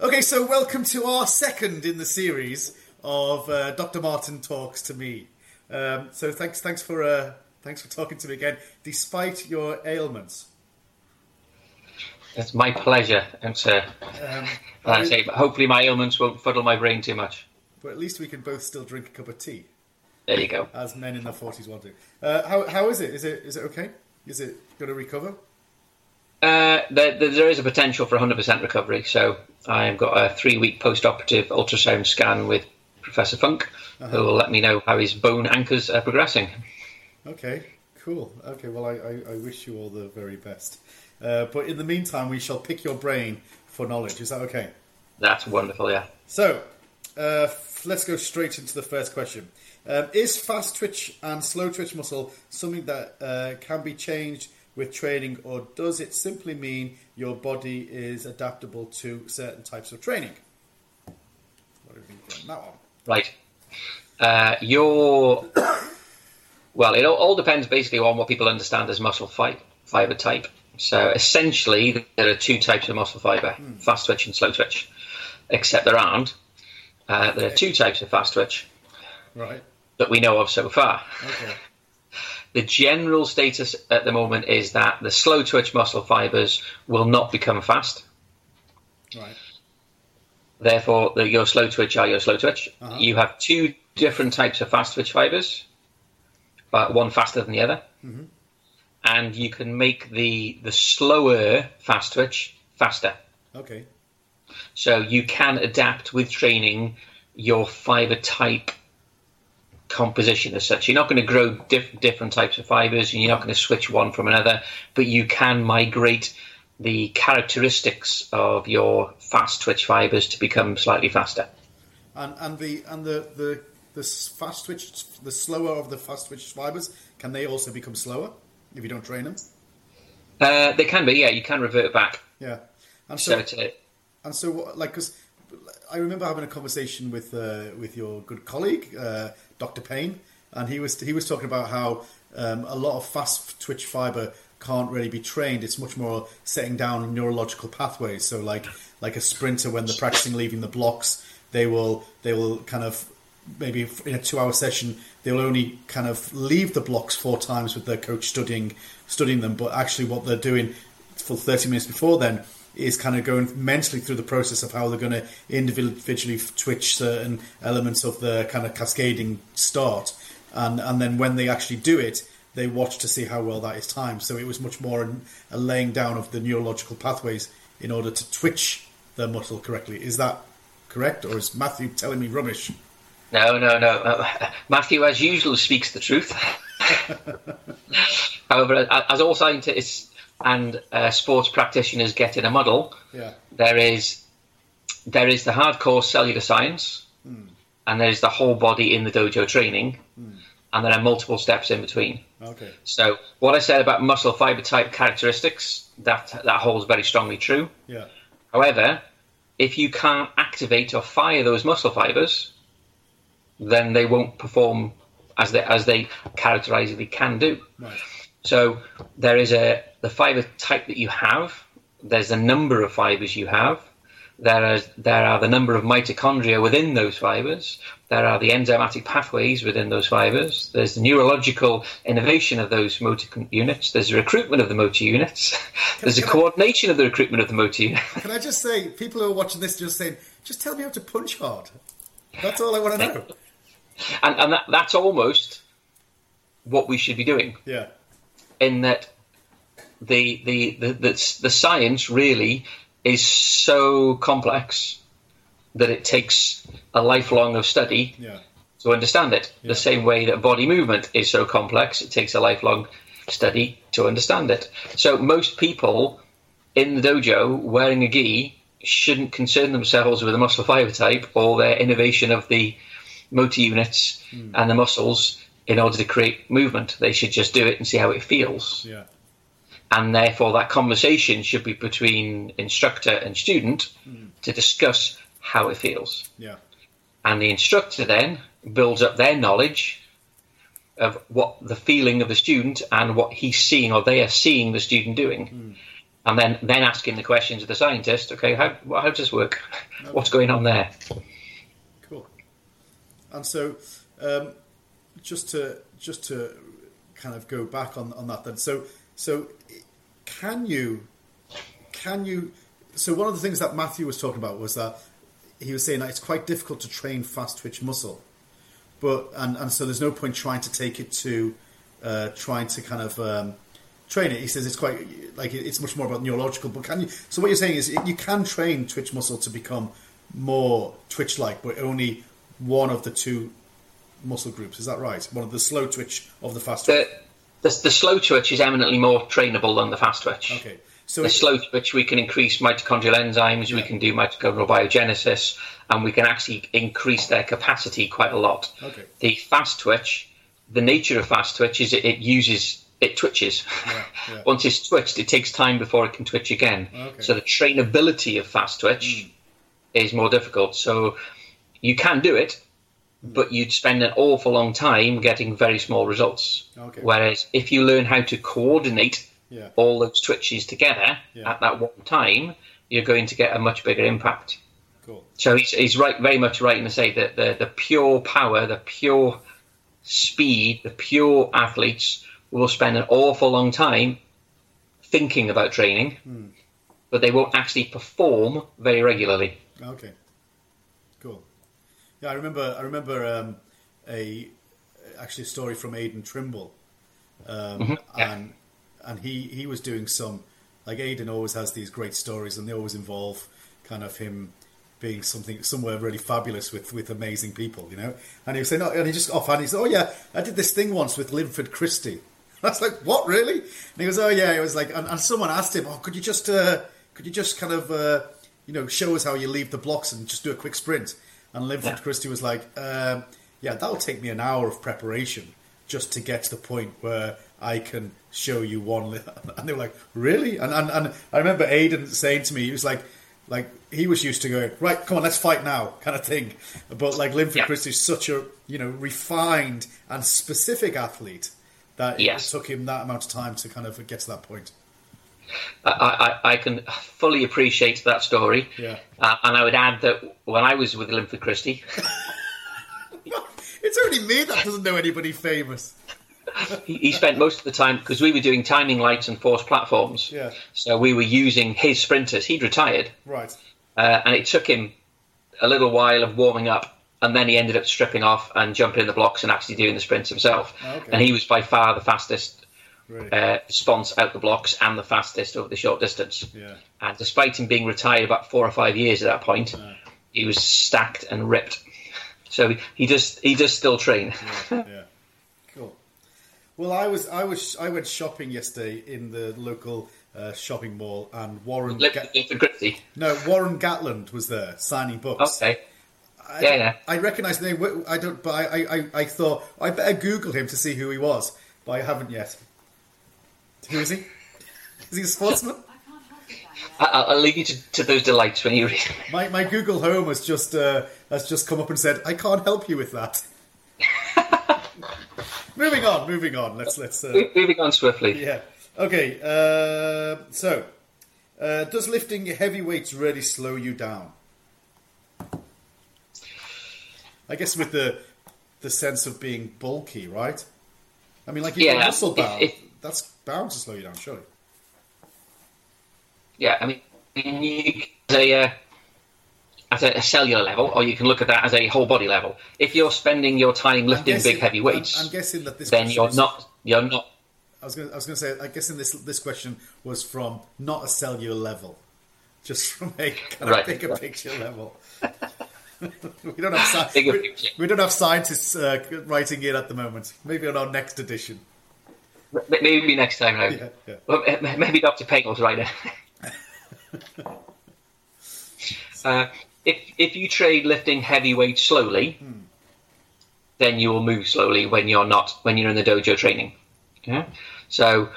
Okay, so welcome to our second in the series of uh, Dr. Martin talks to me. Um, so thanks, thanks for uh, thanks for talking to me again, despite your ailments. It's my pleasure, and sir. Um, I say, hopefully my ailments won't fuddle my brain too much. but at least we can both still drink a cup of tea, There you go. as men in their forties want to. Uh, how how is it? Is it is it okay? Is it going to recover? Uh, there, there is a potential for 100% recovery, so I've got a three-week post-operative ultrasound scan with Professor Funk, who will let me know how his bone anchors are progressing. Okay, cool. Okay, well, I, I, I wish you all the very best. Uh, but in the meantime, we shall pick your brain for knowledge. Is that okay? That's wonderful, yeah. So, uh, let's go straight into the first question. Um, is fast twitch and slow twitch muscle something that uh, can be changed with training, or does it simply mean your body is adaptable to certain types of training? What do you think on that one? Right. Uh, your well, it all, all depends basically on what people understand as muscle fi- fiber type. So essentially, there are two types of muscle fiber: fast twitch and slow twitch. Except there aren't. Uh, there are two types of fast twitch Right. that we know of so far. Okay. The general status at the moment is that the slow twitch muscle fibers will not become fast. Right. Therefore, the, your slow twitch are your slow twitch. Uh-huh. You have two different types of fast twitch fibers, but one faster than the other. Mm-hmm. And you can make the the slower fast twitch faster. Okay. So you can adapt with training your fiber type composition as such. You're not going to grow diff- different types of fibers, and you're not going to switch one from another, but you can migrate the characteristics of your fast twitch fibers to become slightly faster. And and the and the the the fast twitch, the slower of the fast twitch fibers, can they also become slower if you don't train them? Uh, they can be, yeah. You can revert back. Yeah. And So, so, and so, like, because I remember having a conversation with uh, with your good colleague, uh, Dr. Payne, and he was he was talking about how um, a lot of fast twitch fiber can't really be trained. It's much more setting down neurological pathways. So, like like a sprinter when they're practicing leaving the blocks, they will they will kind of maybe in a two hour session they'll only kind of leave the blocks four times with their coach studying studying them, but actually what they're doing for 30 minutes before then is kind of going mentally through the process of how they're going to individually twitch certain elements of the kind of cascading start. And, and then when they actually do it, they watch to see how well that is timed. So it was much more an, a laying down of the neurological pathways in order to twitch the muscle correctly. Is that correct? Or is Matthew telling me rubbish? no, no, no. Uh, Matthew, as usual, speaks the truth. However, as all scientists and uh, sports practitioners get in a muddle, Yeah. there is there is the hardcore cellular science, and there is the whole body in the dojo training, and there are multiple steps in between. Okay. So, what I said about muscle fiber type characteristics that that holds very strongly true. Yeah. However, if you can't activate or fire those muscle fibers, then they won't perform as they as they characterizably can do. Right. So there is a the fiber type that you have. There's the number of fibers you have. There is there are the number of mitochondria within those fibers. There are the enzymatic pathways within those fibers. There's the neurological innervation of those motor units. There's the recruitment of the motor units. There's the coordination of the recruitment of the motor units. Can I just say, people who are watching this just saying, just tell me how to punch hard. That's all I want to know. and and that, that's almost what we should be doing. Yeah. In that the the the the, the science really is so complex that it takes a lifelong of study Yeah. to understand it. Yeah. The same way that body movement is so complex, it takes a lifelong study to understand it. So most people in the dojo wearing a gi shouldn't concern themselves with the muscle fiber type or their innervation of the motor units hmm. and the muscles in order to create movement. They should just do it and see how it feels Yeah. and therefore that conversation should be between instructor and student to discuss how it feels. Yeah. And the instructor then builds up their knowledge of what the feeling of the student and what he's seeing or they are seeing the student doing. and then then asking the questions of the scientist. Okay, how how does this work? What's going on there? Cool. And so, um, just to just to kind of go back on on that then. So so can you can you? So one of the things that Matthew was talking about was that he was saying that it's quite difficult to train fast twitch muscle, but and and so there's no point trying to take it to uh, trying to kind of um, train it. He says it's quite like it's much more about neurological. But can you? So what you're saying is you can train twitch muscle to become more twitch like, but only one of the two muscle groups. Is that right? One of the slow twitch of the fast twitch. The, the, the slow twitch is eminently more trainable than the fast twitch. Okay. So the it- slow twitch, we can increase mitochondrial enzymes, we can do mitochondrial biogenesis, and we can actually increase their capacity quite a lot. Okay. The fast twitch, the nature of fast twitch is it, it uses it twitches. Yeah, yeah. Once it's twitched, it takes time before it can twitch again. Okay. So the trainability of fast twitch hmm. is more difficult. So you can do it, but you'd spend an awful long time getting very small results. Okay. Whereas if you learn how to coordinate Yeah. all those twitches together Yeah. at that one time, you're going to get a much bigger impact. Cool. So he's, he's right, very much right in to say that the, the pure power, the pure speed, the pure athletes will spend an awful long time thinking about training, hmm. but they won't actually perform very regularly. Okay. Yeah, I remember. I remember um, a actually a story from Aidan Trimble, um, yeah. and and he he was doing some like Aidan always has these great stories, and they always involve kind of him being something somewhere really fabulous with with amazing people, you know. And he was saying, oh, and he just offhand he said, "Oh yeah, I did this thing once with Linford Christie." I was like, "What, really?" And he goes, "Oh yeah." It was like, and, and someone asked him, "Oh, could you just uh, could you just kind of uh, you know show us how you leave the blocks and just do a quick sprint?" And Linford Yeah. Christie was like, um, "Yeah, that'll take me an hour of preparation just to get to the point where I can show you one." li-" And they were like, "Really?" And and, and I remember Aidan saying to me, he was like. Like he was used to going right, come on, let's fight now, kind of thing. But like Linford Yeah. Christie's such a you know refined and specific athlete that Yes. it took him that amount of time to kind of get to that point. I, I, I can fully appreciate that story. Yeah. Uh, and I would add that when I was with Linford Christie, It's only me that doesn't know anybody famous. he, he spent most of the time because we were doing timing lights and force platforms. Yeah. So we were using his sprinters. He'd retired, Right. uh, and it took him a little while of warming up, and then he ended up stripping off and jumping in the blocks and actually doing the sprints himself. Okay. And he was by far the fastest Right. uh, response out the blocks and the fastest over the short distance. yeah. And despite him being retired about four or five years at that point, he was stacked and ripped. So he just he does still train. Yeah. Cool. Well, I was I was I went shopping yesterday in the local uh, shopping mall, and Warren Lip- Ga- Christie. no Warren Gatland was there signing books. Okay. I, Yeah, yeah. I recognise the name. I don't, but I, I, I thought I better Google him to see who he was, but I haven't yet. Who is he? Is he a sportsman? I can't help you, Daniel. I- I'll, I'll leave you to, to those delights when you read. My, my Google Home has just uh, has just come up and said, "I can't help you with that." moving on, moving on. Let's let's. Uh, Moving on swiftly. yeah. Okay. Uh, so, uh, does lifting heavy weights really slow you down? I guess with the the sense of being bulky, right? I mean, like if you're Yeah, muscle if- bound, if- that's bound to slow you down, surely. Yeah, I mean, you as a uh, at a, cellular level, or you can look at that as a whole body level. If you're spending your time lifting guessing- big heavy weights, I'm, I'm guessing that this then question you're is- not you're not I was going. I was going to say. I guess in this this question was from not a cellular level, just from a kind Right. of bigger picture level. we don't have sci- we, we don't have scientists uh, writing in at the moment. Maybe on our next edition. Maybe next time round. Yeah, yeah. Well, maybe Dr. Pagels right now. uh, if if you trade lifting heavy weights slowly, then you will move slowly when you're not when you're in the dojo training. Yeah. So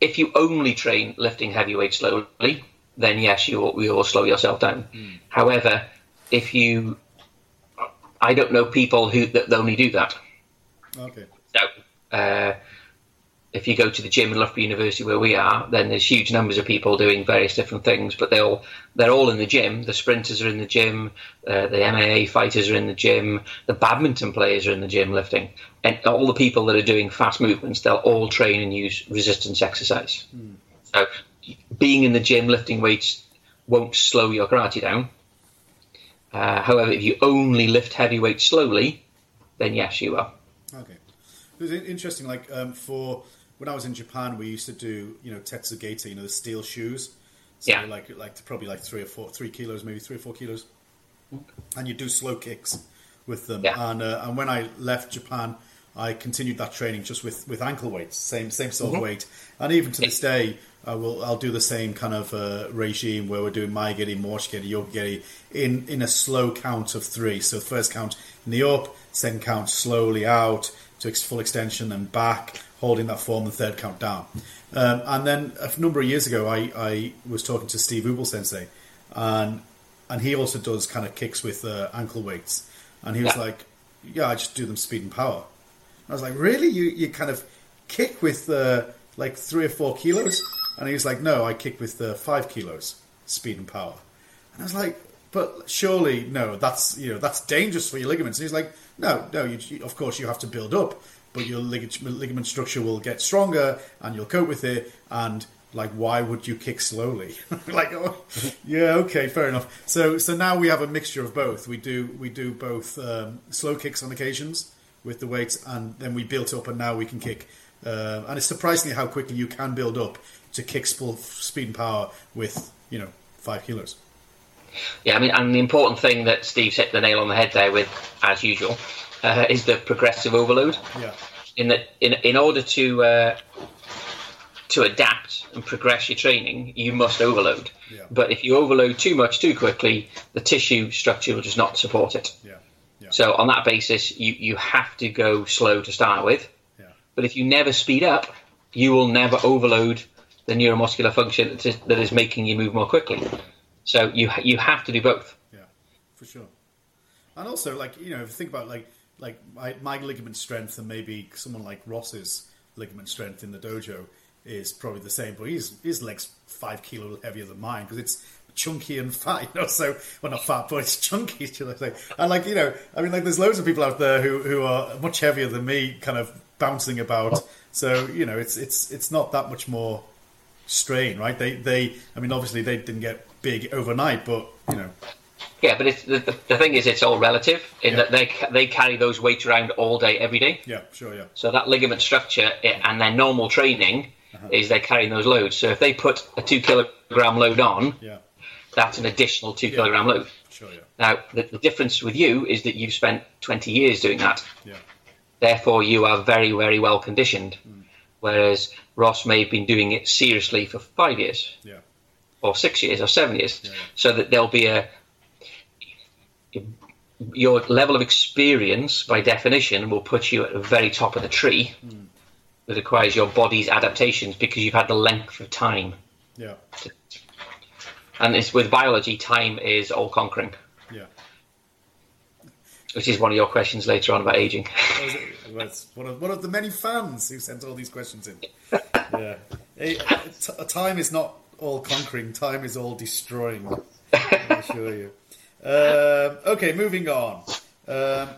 if you only train lifting heavy weights slowly, then yes, you will, you will slow yourself down. However, if you I don't know people who that only do that. Okay. So, uh, if you go to the gym in Loughborough University where we are, then there's huge numbers of people doing various different things, but they all they're all in the gym. The sprinters are in the gym, uh, the MMA fighters are in the gym, the badminton players are in the gym lifting, and all the people that are doing fast movements, they'll all train and use resistance exercise. Mm. So being in the gym lifting weights won't slow your karate down. Uh, however, if you only lift heavy weights slowly, then yes, you will. It was interesting. Like um, for when I was in Japan, we used to do you know Tetsugeta, you know the steel shoes. So yeah. Like like probably like three or four, three kilos, maybe three or four kilos, and you do slow kicks with them. Yeah. And uh, and when I left Japan, I continued that training just with, with ankle weights, same same sort of mm-hmm. weight, and even to this day, I will I'll do the same kind of uh, regime where we're doing Mae-Geri, Mawashigeri, Yoko-Geri in in a slow count of three. So first count in the up, second count slowly out to full extension and back, holding that form, and third count down. Um, and then a number of years ago, I, I was talking to Steve Ubl Sensei, and and he also does kind of kicks with uh, ankle weights, and he was yeah. like, "Yeah, I just do them speed and power." And I was like, "Really? You you kind of kick with uh, like three or four kilos?" And he was like, "No, I kick with uh, five kilos speed and power." And I was like, "But surely, no, that's you know that's dangerous for your ligaments." And he's like, "No, no, you, of course you have to build up." but your ligament structure will get stronger and you'll cope with it. And like, why would you kick slowly? like, oh, yeah, okay, fair enough. So, so now we have a mixture of both. We do we do both um, slow kicks on occasions with the weights, and then we built up, and now we can kick. Uh, and it's surprisingly how quickly you can build up to kick full speed and power with you know five kilos. Yeah, I mean, and the important thing that Steve hit the nail on the head there with, as usual, uh, is the progressive overload. Yeah. In that, in in order to uh, to adapt and progress your training, you must overload. Yeah. But if you overload too much too quickly, the tissue structure will just not support it. Yeah. Yeah. So on that basis, you, you have to go slow to start with. Yeah. But if you never speed up, you will never overload the neuromuscular function that is, that is making you move more quickly. So you you have to do both. Yeah, for sure. And also, like you know, if you think about like like my, my ligament strength and maybe someone like Ross's ligament strength in the dojo is probably the same, but his his legs five kilo heavier than mine because it's chunky and fat, you know. So well, not fat, but it's chunky, should I say? And like you know, I mean, like there's loads of people out there who who are much heavier than me, kind of bouncing about. So you know, it's it's it's not that much more strain, right? They they, I mean, obviously they didn't get big overnight, but you know, yeah, but it's, the, the thing is, it's all relative in yeah. that they they carry those weights around all day, every day. Yeah, sure, yeah. So that ligament structure and their normal training uh-huh. is they're carrying those loads. So if they put a two kilogram load on, yeah. that's an additional two yeah. kilogram load. Sure, yeah. Now the, the difference with you is that you've spent twenty years doing that. Yeah. Therefore, you are very, very well conditioned. Mm. Whereas Ross may have been doing it seriously for five years. Yeah. Or six years or seven years, yeah. so that there'll be a your level of experience, by definition, will put you at the very top of the tree. Mm. That requires your body's adaptations because you've had the length of time. Yeah. And it's with biology, time is all conquering. Which is one of your questions later on about aging. it's one of, one of the many fans who sent all these questions in. yeah. A, time is not all conquering, time is all destroying. I assure you. Uh, okay, moving on. Um,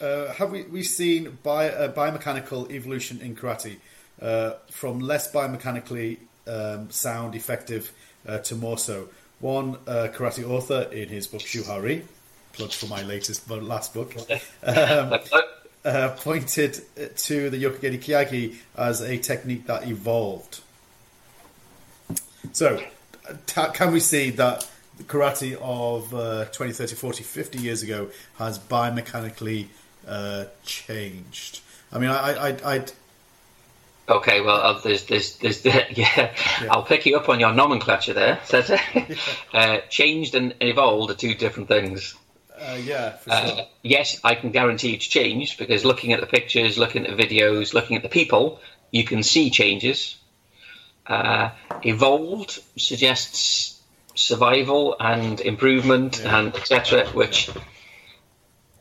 uh, have we we seen bi- uh, biomechanical evolution in karate uh, from less biomechanically um, sound, effective uh, to more so? One uh, karate author in his book Shuhari, plug for my latest last book, um, pointed to the Yoko-Geri Keage as a technique that evolved. So, can we see that karate of uh, 20, 30, 40, 50 years ago has biomechanically uh, changed. I mean, I, I, I'd, Okay, well, uh, there's, there's, there's, yeah, yeah, I'll pick you up on your nomenclature there. uh, changed and evolved are two different things. Uh, yeah, uh, sure. yes, I can guarantee it's changed because looking at the pictures, looking at the videos, looking at the people, you can see changes. Uh, evolved suggests survival and improvement yeah. and etc. Which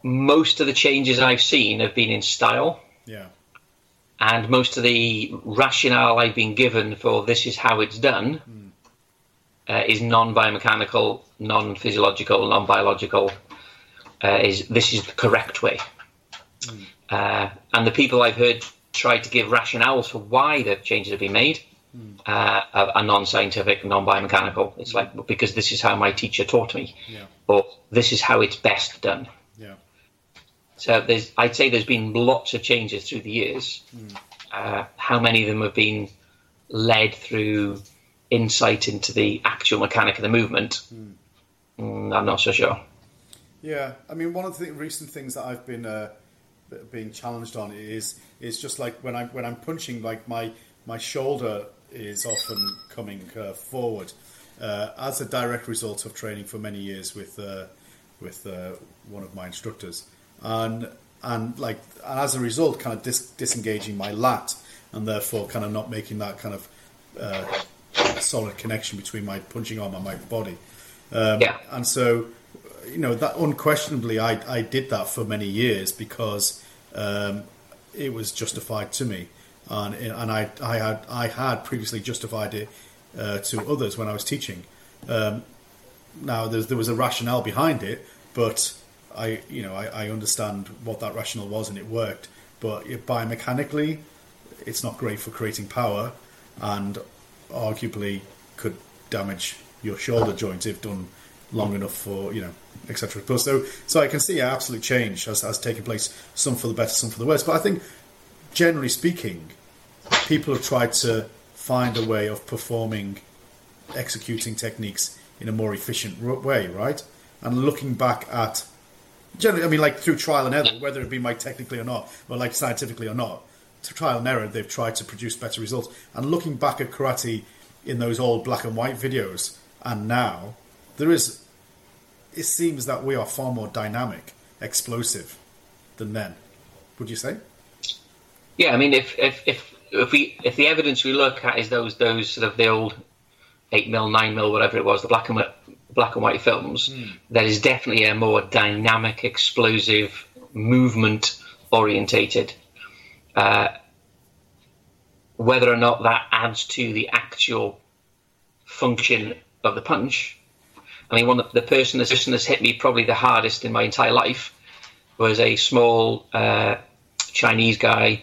most of the changes I've seen have been in style. Yeah. and most of the rationale I've been given for this is how it's done uh, is non-biomechanical, non-physiological, non-biological. Uh, is this is the correct way? Uh, and the people I've heard try to give rationales for why the changes have been made uh, are, are non-scientific, non-biomechanical. It's like because this is how my teacher taught me, Yeah. or this is how it's best done. Yeah. So there's, I'd say there's been lots of changes through the years. Uh, how many of them have been led through insight into the actual mechanic of the movement? Mm, I'm not so sure. Yeah, I mean, one of the recent things that I've been uh, being challenged on is is just like when I'm when I'm punching, like my my shoulder is often coming uh, forward uh, as a direct result of training for many years with uh, with uh, one of my instructors, and and like and as a result, kind of dis- disengaging my lat, and therefore kind of not making that kind of uh, solid connection between my punching arm and my body. Um, Yeah. And so, you know, that unquestionably, I, I did that for many years because um, it was justified to me, and and I I had I had previously justified it uh, to others when I was teaching. Um, now there was a rationale behind it, but I you know I, I understand what that rationale was and it worked. But it, biomechanically, it's not great for creating power, and arguably could damage your shoulder joints if done long enough for you know etc. So so I can see absolute change has, has taken place, some for the better, some for the worse. But I think generally speaking, people have tried to find a way of performing, executing techniques in a more efficient way, right? And looking back at generally, I mean, like through trial and error, whether it be like technically or not, or like scientifically or not, to trial and error, they've tried to produce better results. And looking back at karate in those old black and white videos, and now, there is, it seems that we are far more dynamic, explosive than then. Would you say? Yeah, I mean, if if if if we if the evidence we look at is those those sort of the old eight mil, nine mil, whatever it was, the black and white, black and white films, there is definitely a more dynamic, explosive, movement orientated. Uh, whether or not that adds to the actual function of the punch. I mean, one of the person that's that's hit me probably the hardest in my entire life was a small uh, Chinese guy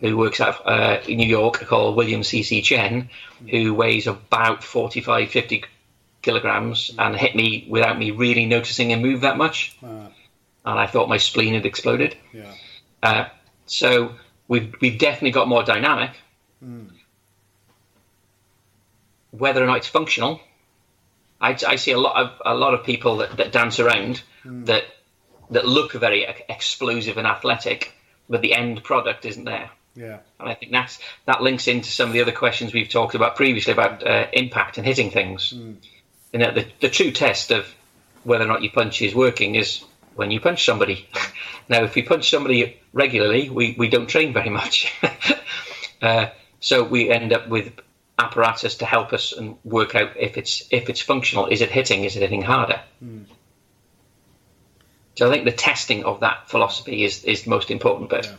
who works out of uh, in New York called William C.C. Chen, who weighs about 45, 50 kilograms and hit me without me really noticing him move that much. Uh, And I thought my spleen had exploded. yeah. Uh, so we've, we've definitely got more dynamic. Whether or not it's functional, I, I see a lot of a lot of people that, that dance around that that look very explosive and athletic, but the end product isn't there. Yeah. And I think that's that links into some of the other questions we've talked about previously about uh, impact and hitting things. You know, the, the true test of whether or not your punch is working is when you punch somebody. now, if we punch somebody regularly, we, we don't train very much. uh, so we end up with apparatus to help us and work out if it's if it's functional. Is it hitting? Is it hitting harder? Hmm. So I think the testing of that philosophy is, is the most important bit. Yeah.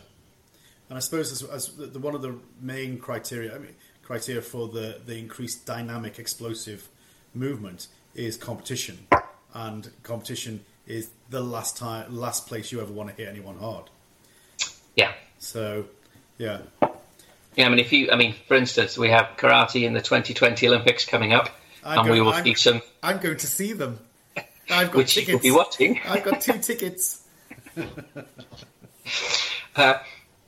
And I suppose as, as the, the, one of the main criteria, I mean, criteria for the, the increased dynamic, explosive movement is competition, and competition is the last time, last place you ever want to hit anyone hard. Yeah. So, yeah, Yeah, I mean, if you, I mean, for instance, we have karate in the 2020 Olympics coming up, I'm and we going- will I'm- see some, I'm going to see them. I've got which you will be watching. I've got two tickets. Uh,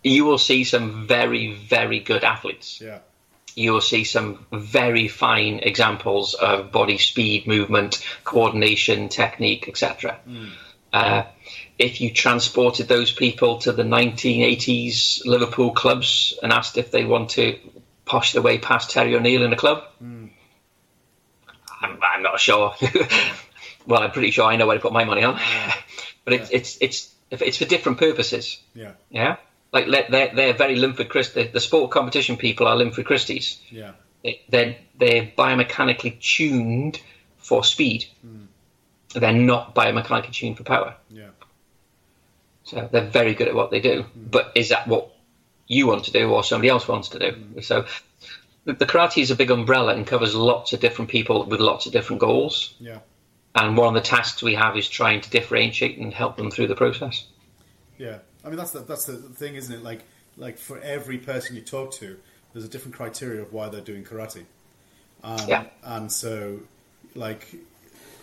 you will see some very, very good athletes. Yeah, You will see some very fine examples of body speed, movement, coordination, technique, etc. Uh, if you transported those people to the 1980s Liverpool clubs and asked if they want to posh their way past Terry O'Neill in a club, I'm, I'm not sure. well, I'm pretty sure I know where to put my money on. but it's it's it's it's for different purposes. yeah, Yeah, like let- they're they're very Linford Christ. The, the sport competition people are Linford Christies. yeah, They- They're they're biomechanically tuned for speed. Hmm. They're not biomechanically tuned for power. yeah, So they're very good at what they do. But is that what you want to do or somebody else wants to do. So the, the karate is a big umbrella and covers lots of different people with lots of different goals. Yeah. And one of the tasks we have is trying to differentiate and help them through the process. Yeah, I mean that's the, that's the thing, isn't it? Like like for every person you talk to, there's a different criteria of why they're doing karate. Um, Yeah. And so, like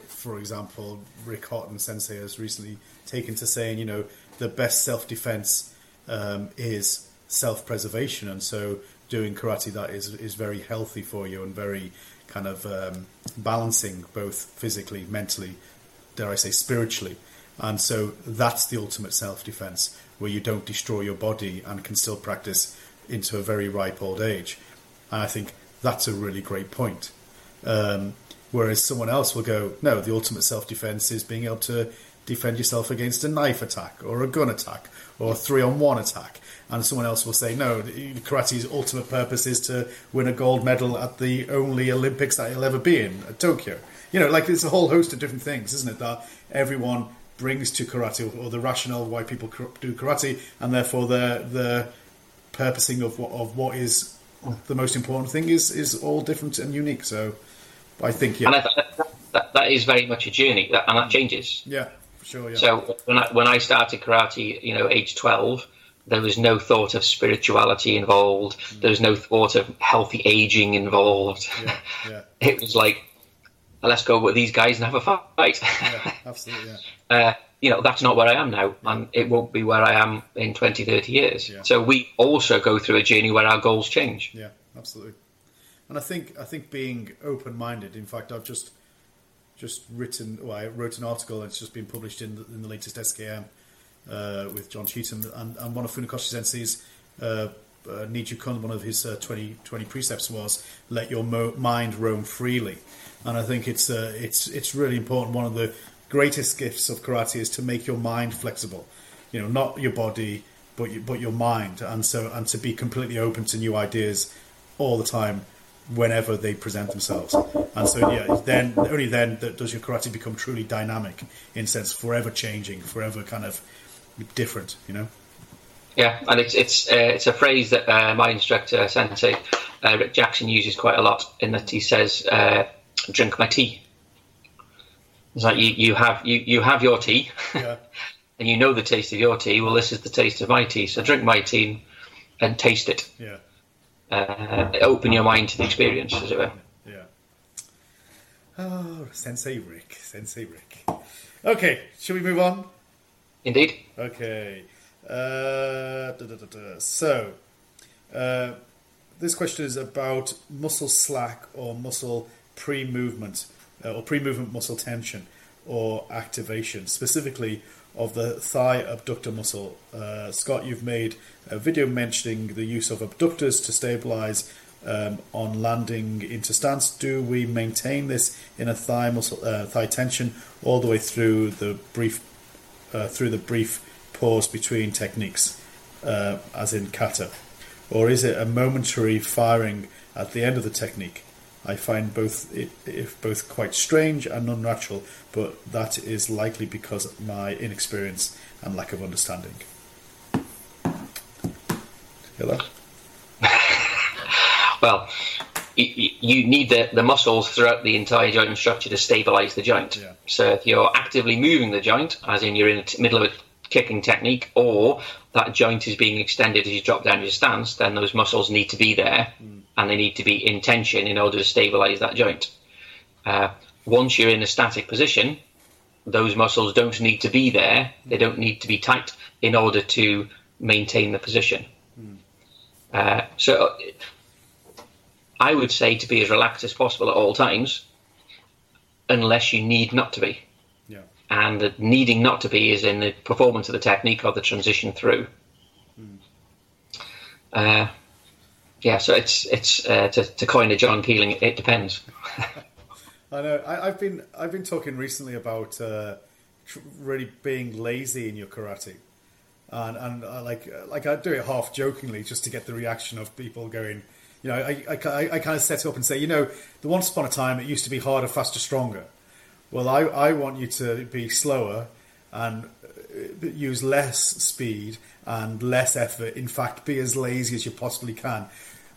for example, Rick Hotton Sensei has recently taken to saying, you know, the best self defense um, is self preservation, and so doing karate that is is very healthy for you and very kind of um, balancing both physically, mentally, dare I say, spiritually. And so that's the ultimate self defense, where you don't destroy your body and can still practice into a very ripe old age. And I think that's a really great point. Um, whereas someone else will go, no, the ultimate self defense is being able to defend yourself against a knife attack or a gun attack or a three on one attack. And someone else will say, no, karate's ultimate purpose is to win a gold medal at the only Olympics that you'll ever be in, at Tokyo. You know, like there's a whole host of different things, isn't it, that everyone brings to karate or, the rationale why people do karate and therefore the, the purposing of what, of what is the most important thing is, is all different and unique. So I think, yeah, that, that, that is very much a journey, that, and that changes. yeah, sure, yeah. So when I, when I started karate, you know, age 12, there was no thought of spirituality involved. There was no thought of healthy aging involved. yeah, yeah, It was like, let's go with these guys and have a fight. yeah, absolutely, yeah. uh, you know, that's not where I am now, and it won't be where I am in 20, 30 years. Yeah. So we also go through a journey where our goals change. Yeah, absolutely. And I think I think being open minded. In fact, I've just just written. Well, I wrote an article. It's just been published in the, in the latest SKM uh, with John Cheetham and, and one of Funakoshi Sensei's. Uh, uh, Niju Kun, one of his uh, 20, 20 precepts was let your mo- mind roam freely, and I think it's uh, it's it's really important. One of the greatest gifts of karate is to make your mind flexible. You know, not your body, but your, but your mind, and so and to be completely open to new ideas all the time, whenever they present themselves. And so, yeah, then only then that does your karate become truly dynamic in sense, forever changing, forever kind of different. You know. Yeah, and it's it's uh, it's a phrase that uh, my instructor Sensei uh, Rick Jackson uses quite a lot. In that he says, uh, "Drink my tea." It's like you, you have you, you have your tea, Yeah. and you know the taste of your tea. Well, this is the taste of my tea, so drink my tea and taste it. Yeah. Uh, open your mind to the experience, as it were. Yeah. Oh, Sensei Rick, Sensei Rick. Okay, shall we move on? Indeed. Okay. Uh, da, da, da. So, uh, this question is about muscle slack or muscle pre movement, uh, or pre movement muscle tension or activation, specifically of the thigh abductor muscle. Uh, Scott, you've made a video mentioning the use of abductors to stabilize um, on landing into stance. Do we maintain this in a thigh muscle uh, thigh tension all the way through the brief uh, through the brief pause between techniques, uh, as in kata? Or is it a momentary firing at the end of the technique? I find both if both quite strange and unnatural, but that is likely because of my inexperience and lack of understanding. That? Well, you, need the, the muscles throughout the entire joint structure to stabilize the joint. Yeah. So if you're actively moving the joint, as in you're in the t- middle of a kicking technique, or that joint is being extended as you drop down your stance, then those muscles need to be there hmm. And they need to be in tension in order to stabilize that joint. Uh, once you're in a static position, those muscles don't need to be there. They don't need to be tight in order to maintain the position. Uh, so I would say to be as relaxed as possible at all times, unless you need not to be. Yeah. And the needing not to be is in the performance of the technique or the transition through. Uh, yeah, so it's it's uh, to, to coin a John Keeling. It depends. I know. I, I've been I've been talking recently about uh, tr- really being lazy in your karate, and and uh, like like I do it half jokingly just to get the reaction of people going. You know, I, I, I, I kind of set it up and say, you know, the once upon a time it used to be harder, faster, stronger. Well, I, I want you to be slower and uh, use less speed and less effort. In fact, be as lazy as you possibly can.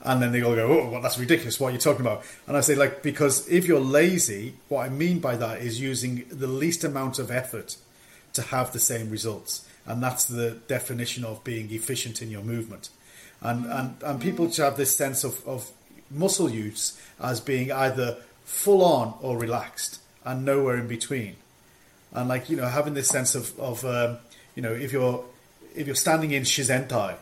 And then they all go, "Oh, well, that's ridiculous! What are you talking about?" And I say, like, because if you're lazy, what I mean by that is using the least amount of effort to have the same results, and that's the definition of being efficient in your movement. And and and people have this sense of, of muscle use as being either full on or relaxed, and nowhere in between. And like you know, having this sense of of um, you know, if you're if you're standing in shizentai,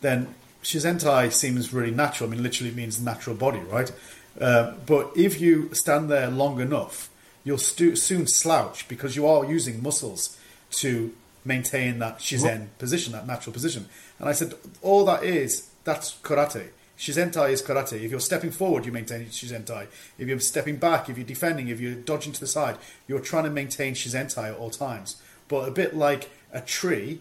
then shizentai seems really natural. I mean, literally means natural body, right? Uh, but if you stand there long enough, you'll stu- soon slouch because you are using muscles to maintain that shizen position, that natural position. And I said, all that is, that's karate. Shizentai is karate. If you're stepping forward, you maintain shizentai. If you're stepping back, if you're defending, if you're dodging to the side, you're trying to maintain shizentai at all times. But a bit like a tree,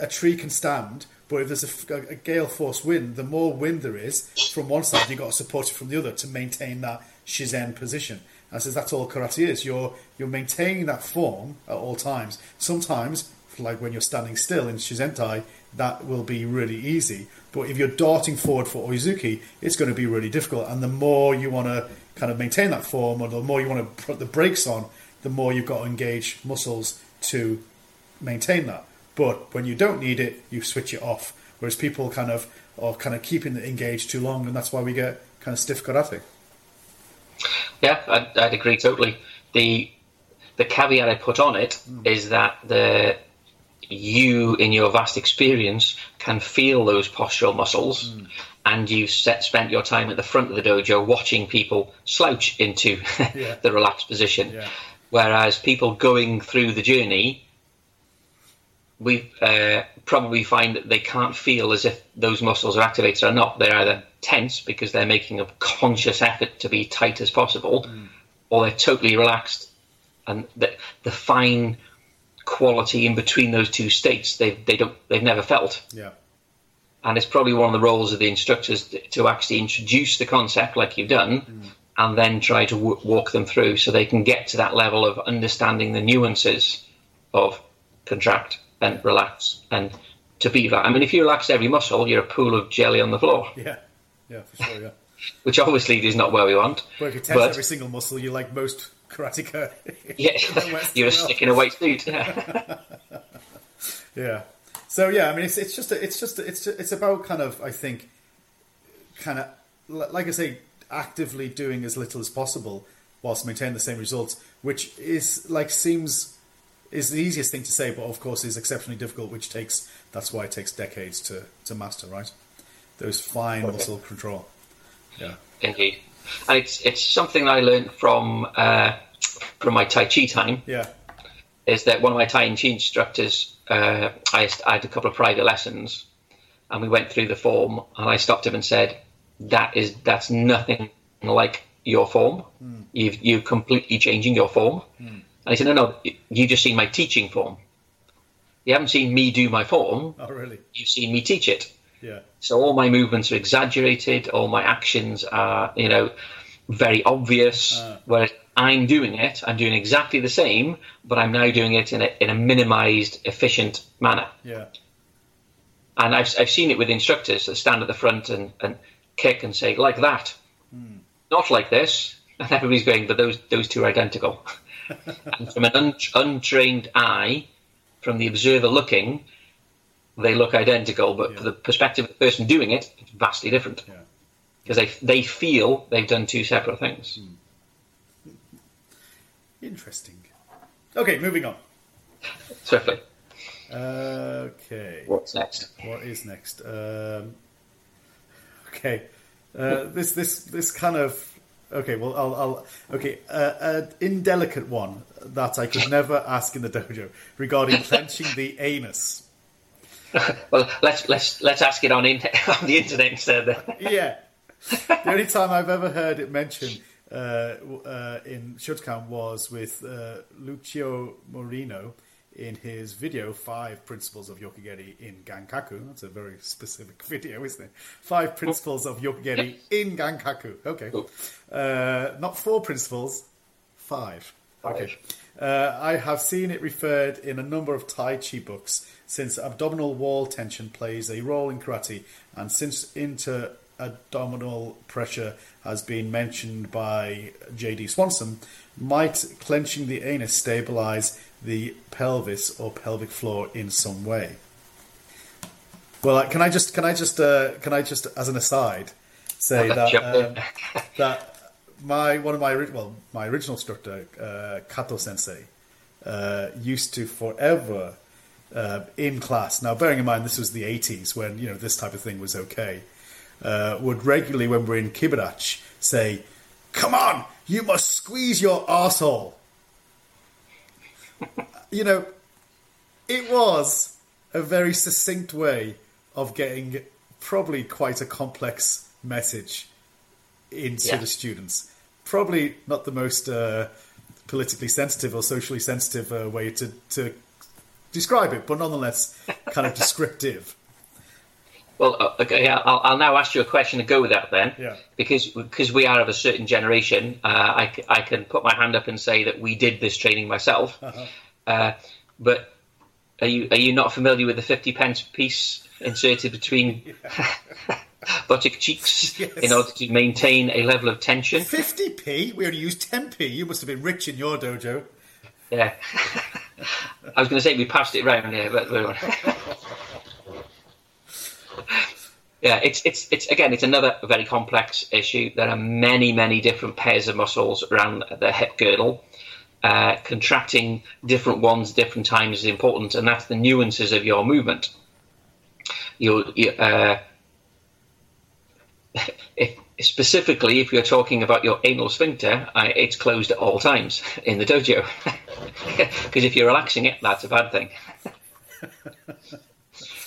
a tree can stand, but if there's a, a gale force wind, the more wind there is from one side, you've got to support it from the other to maintain that shizen position. And says that's all karate is. You're you're maintaining that form at all times. Sometimes, like when you're standing still in shizentai, that will be really easy. But if you're darting forward for oizuki, it's going to be really difficult. And the more you want to kind of maintain that form, or the more you want to put the brakes on, the more you've got to engage muscles to maintain that. But when you don't need it, you switch it off. Whereas people kind of are kind of keeping it engaged too long, and that's why we get kind of stiff karate. Yeah, I'd, I'd agree totally. The the caveat I put on it Hmm. is that the you, in your vast experience, can feel those postural muscles, Hmm. and you've set, spent your time at the front of the dojo watching people slouch into Yeah. the relaxed position. Yeah. Whereas people going through the journey, we uh, probably find that they can't feel as if those muscles are activated or not. They're either tense because they're making a conscious effort to be tight as possible, or they're totally relaxed, and the, the fine quality in between those two states they they don't they've never felt. Yeah. And it's probably one of the roles of the instructors to actually introduce the concept like you've done, and then try to w- walk them through so they can get to that level of understanding the nuances of contract and relax and to be that. I mean, if you relax every muscle, you're a pool of jelly on the floor, Yeah. Yeah, for sure, yeah. which obviously is not where we want. But if you test But- every single muscle, you're like most karateka. Yeah, you're a stick in a white suit. Yeah. Yeah. So yeah, I mean, it's it's just a, it's just a, it's it's about kind of I think, kind of like I say, actively doing as little as possible whilst maintaining the same results, which is like seems is the easiest thing to say, but of course is exceptionally difficult, which takes that's why it takes decades to to master, right? Those fine muscle control. Yeah. Indeed, and it's it's something I learned from uh, from my Tai Chi time. Yeah. Is that one of my Tai Chi instructors? Uh, I, I had a couple of private lessons, and we went through the form, and I stopped him and said, "That is that's nothing like your form. You've you're completely changing your form." And he said, "No, no, you just seen my teaching form. You haven't seen me do my form. Oh really? You've seen me teach it." Yeah. So all my movements are exaggerated. All my actions are, you know, very obvious. Uh. Whereas I'm doing it, I'm doing exactly the same, but I'm now doing it in a in a minimized, efficient manner. Yeah. And I've I've seen it with instructors that stand at the front and, and kick and say like that, not like this, and everybody's going, but those those two are identical. and from an un, untrained eye, from the observer looking, they look identical, but Yeah. for the perspective of the person doing it, it's vastly different. Yeah. Because they they feel they've done two separate things. Interesting. Okay, moving on. Swiftly, Okay. what's next? What is next? Um, okay, uh, this this this kind of okay. Well, I'll, I'll okay. Uh, an indelicate one that I could never ask in the dojo regarding clenching the anus. Well, let's let's let's ask it on in, on the internet instead. Then. Yeah, the only time I've ever heard it mentioned uh, uh, in Shotokan was with uh, Lucio Maurino in his video Five Principles of Yokogeri in Gankaku. That's a very specific video, isn't it? Five Principles of Yokogeri in Gankaku. Okay, uh, not four principles, five. Okay. Uh, I have seen it referred in a number of Tai Chi books since abdominal wall tension plays a role in karate, and since inter abdominal pressure has been mentioned by J.D. Swanson, might clenching the anus stabilize the pelvis or pelvic floor in some way? Well, can I just can I just uh, can I just as an aside say that um, that my one of my well my original instructor uh, Kato Sensei uh, used to forever uh, in class. Now, bearing in mind this was the '80s when you know this type of thing was okay. Uh, would regularly, when we're in Kibadachi, say, "Come on, you must squeeze your arsehole." You know, it was a very succinct way of getting probably quite a complex message into yeah. the students. Probably not the most uh, politically sensitive or socially sensitive uh, way to, to describe it, but nonetheless kind of descriptive. Well, uh, okay, I'll, I'll, now ask you a question to go with that then. Yeah. Because because we are of a certain generation, uh, I, I can put my hand up and say that we did this training myself. Uh-huh. Uh, but are you are you not familiar with the fifty pence piece inserted between buttock cheeks yes. in order to maintain a level of tension? Fifty p. We only use ten p. You must have been rich in your dojo. Yeah. I was going to say we passed it round here, but. yeah, it's it's it's again, it's another very complex issue. There are many many different pairs of muscles around the hip girdle. Uh, contracting different ones different times is important, and that's the nuances of your movement. You, you uh, if, specifically, if you're talking about your anal sphincter, it's closed at all times in the dojo. Because if you're relaxing it, that's a bad thing.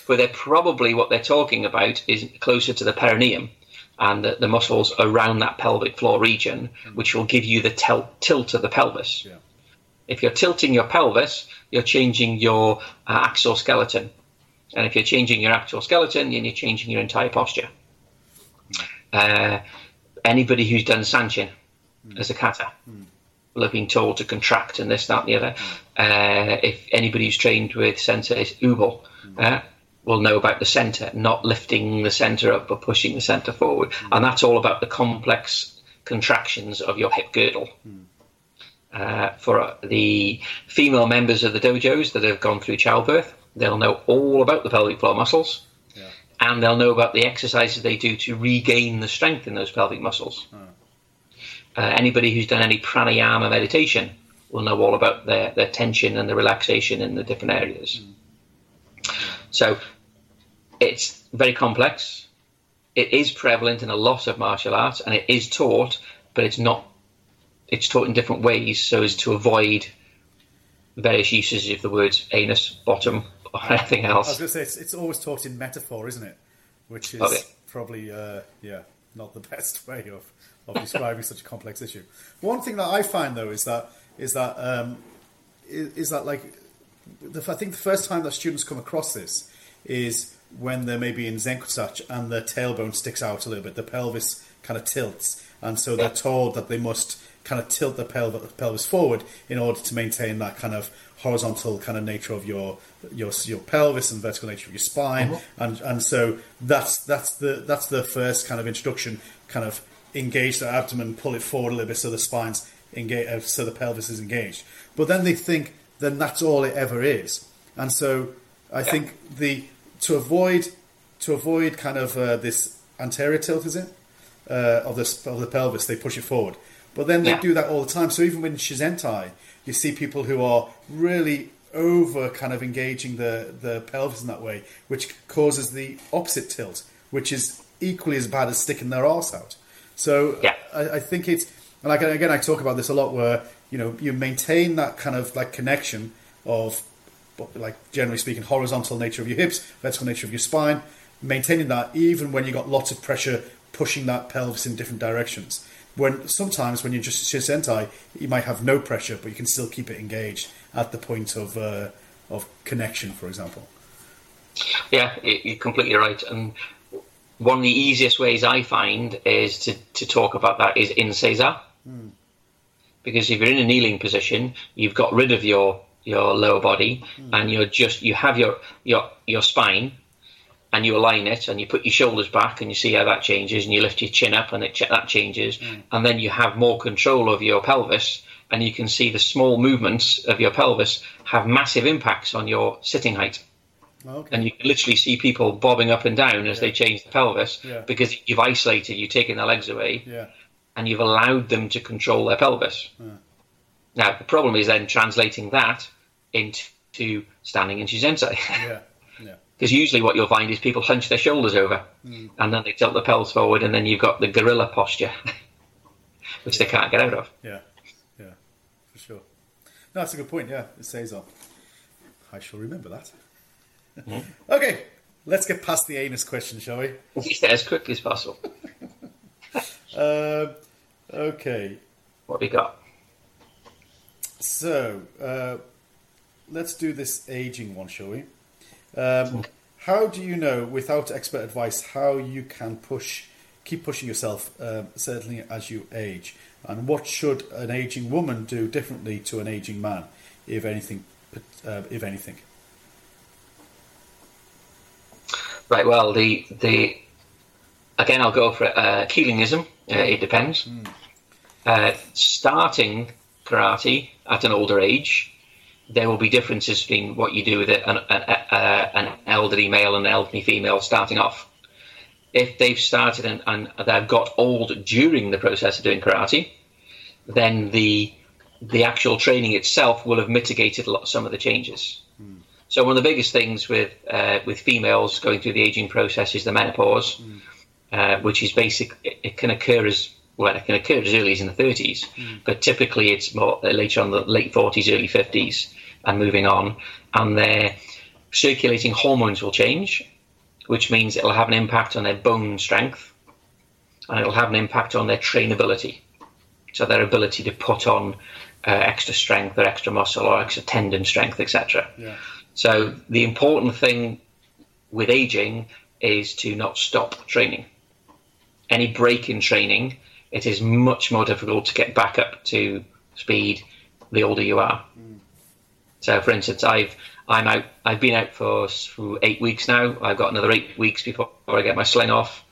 but they're probably what they're talking about is closer to the perineum and the, the muscles around that pelvic floor region, which will give you the tel- tilt of the pelvis. Yeah. If you're tilting your pelvis, you're changing your uh, axial skeleton. And if you're changing your axial skeleton, then you're changing your entire posture. Uh, anybody who's done Sanchin mm. as a kata mm. will have been told to contract and this, that, and the other. Uh, if anybody who's trained with Sensei Ubl uh, will know about the centre, not lifting the centre up but pushing the centre forward. And that's all about the complex contractions of your hip girdle. Uh, for the female members of the dojos that have gone through childbirth, they'll know all about the pelvic floor muscles, yeah. and they'll know about the exercises they do to regain the strength in those pelvic muscles. Oh. Uh, anybody who's done any pranayama meditation will know all about their, their tension and the relaxation in the different areas. Mm. So it's very complex. It is prevalent in a lot of martial arts, and it is taught, but it's not it's taught in different ways so as to avoid various uses of the words anus, bottom, or anything else. I was going to say it's, it's always taught in metaphor, isn't it? Which is okay. probably uh, yeah not the best way of, of describing such a complex issue. One thing that I find though is that is that um, is, is, that like the, I think the first time that students come across this is when they're maybe in Zenkutsudachi and the tailbone sticks out a little bit, the pelvis kind of tilts, and so they're told that they must kind of tilt the pelvis forward in order to maintain that kind of horizontal kind of nature of your your your pelvis and vertical nature of your spine, mm-hmm. and and so that's that's the that's the first kind of introduction. Kind of engage the abdomen, pull it forward a little bit so the spine's engaged, uh, so the pelvis is engaged. But then they think then that's all it ever is, and so I yeah. think the to avoid to avoid kind of uh, this anterior tilt, is it? Uh, of the of the pelvis, they push it forward. But then they yeah. do that all the time. So even with Shizentai, you see people who are really over kind of engaging the, the pelvis in that way, which causes the opposite tilt, which is equally as bad as sticking their arse out. So yeah. I, I, think it's, and like, again, I talk about this a lot where, you know, you maintain that kind of like connection of, like generally speaking, horizontal nature of your hips, vertical nature of your spine, maintaining that even when you've got lots of pressure pushing that pelvis in different directions when sometimes when you're just Shizentai, you might have no pressure, but you can still keep it engaged at the point of uh, of connection, for example. Yeah, you're completely right. And one of the easiest ways I find is to, to talk about that is in Seiza. Mm. Because if you're in a kneeling position, you've got rid of your your lower body, hmm. and you're just you have your your your spine, and you align it, and you put your shoulders back, and you see how that changes, and you lift your chin up, and it that changes, hmm. and then you have more control of your pelvis, and you can see the small movements of your pelvis have massive impacts on your sitting height. Okay. And you can literally see people bobbing up and down as they change the pelvis Yeah. because you've isolated, you've taken their legs away, yeah. And you've allowed them to control their pelvis. Now, the problem is then translating that into standing in Shizentai. Yeah. Yeah. Because usually what you'll find is people hunch their shoulders over and then they tilt the pelvis forward, and then you've got the gorilla posture, which they can't get out of. Yeah. Yeah. For sure. No, that's a good point. Yeah, it says on. I shall remember that. okay, let's get past the anus question, shall we? As quickly as possible. Um, okay, What have we got? so uh, let's do this aging one, shall we? Um, how do you know, without expert advice, how you can push, keep pushing yourself, um, certainly as you age? And what should an aging woman do differently to an aging man, if anything? Uh, if anything. Right. Well, the the again, I'll go for uh, Keelingism. Uh, it depends. Uh, starting karate at an older age, there will be differences between what you do with it, an, an, uh, an elderly male and an elderly female starting off. If they've started and, and they've got old during the process of doing karate, then the the actual training itself will have mitigated a lot some of the changes. So one of the biggest things with uh, with females going through the aging process is the menopause, uh, which is basic. It, it can occur as well. It can occur as early as in the 30s, but typically it's more uh, later on the late 40s, early 50s, and moving on. And their circulating hormones will change, which means it'll have an impact on their bone strength, and it'll have an impact on their trainability. So their ability to put on uh, extra strength or extra muscle or extra tendon strength, etc. Yeah. So the important thing with aging is to not stop training. Any break in training, it is much more difficult to get back up to speed the older you are. Mm. So, for instance, I've I'm out. I've been out for, for eight weeks now. I've got another eight weeks before I get my sling off.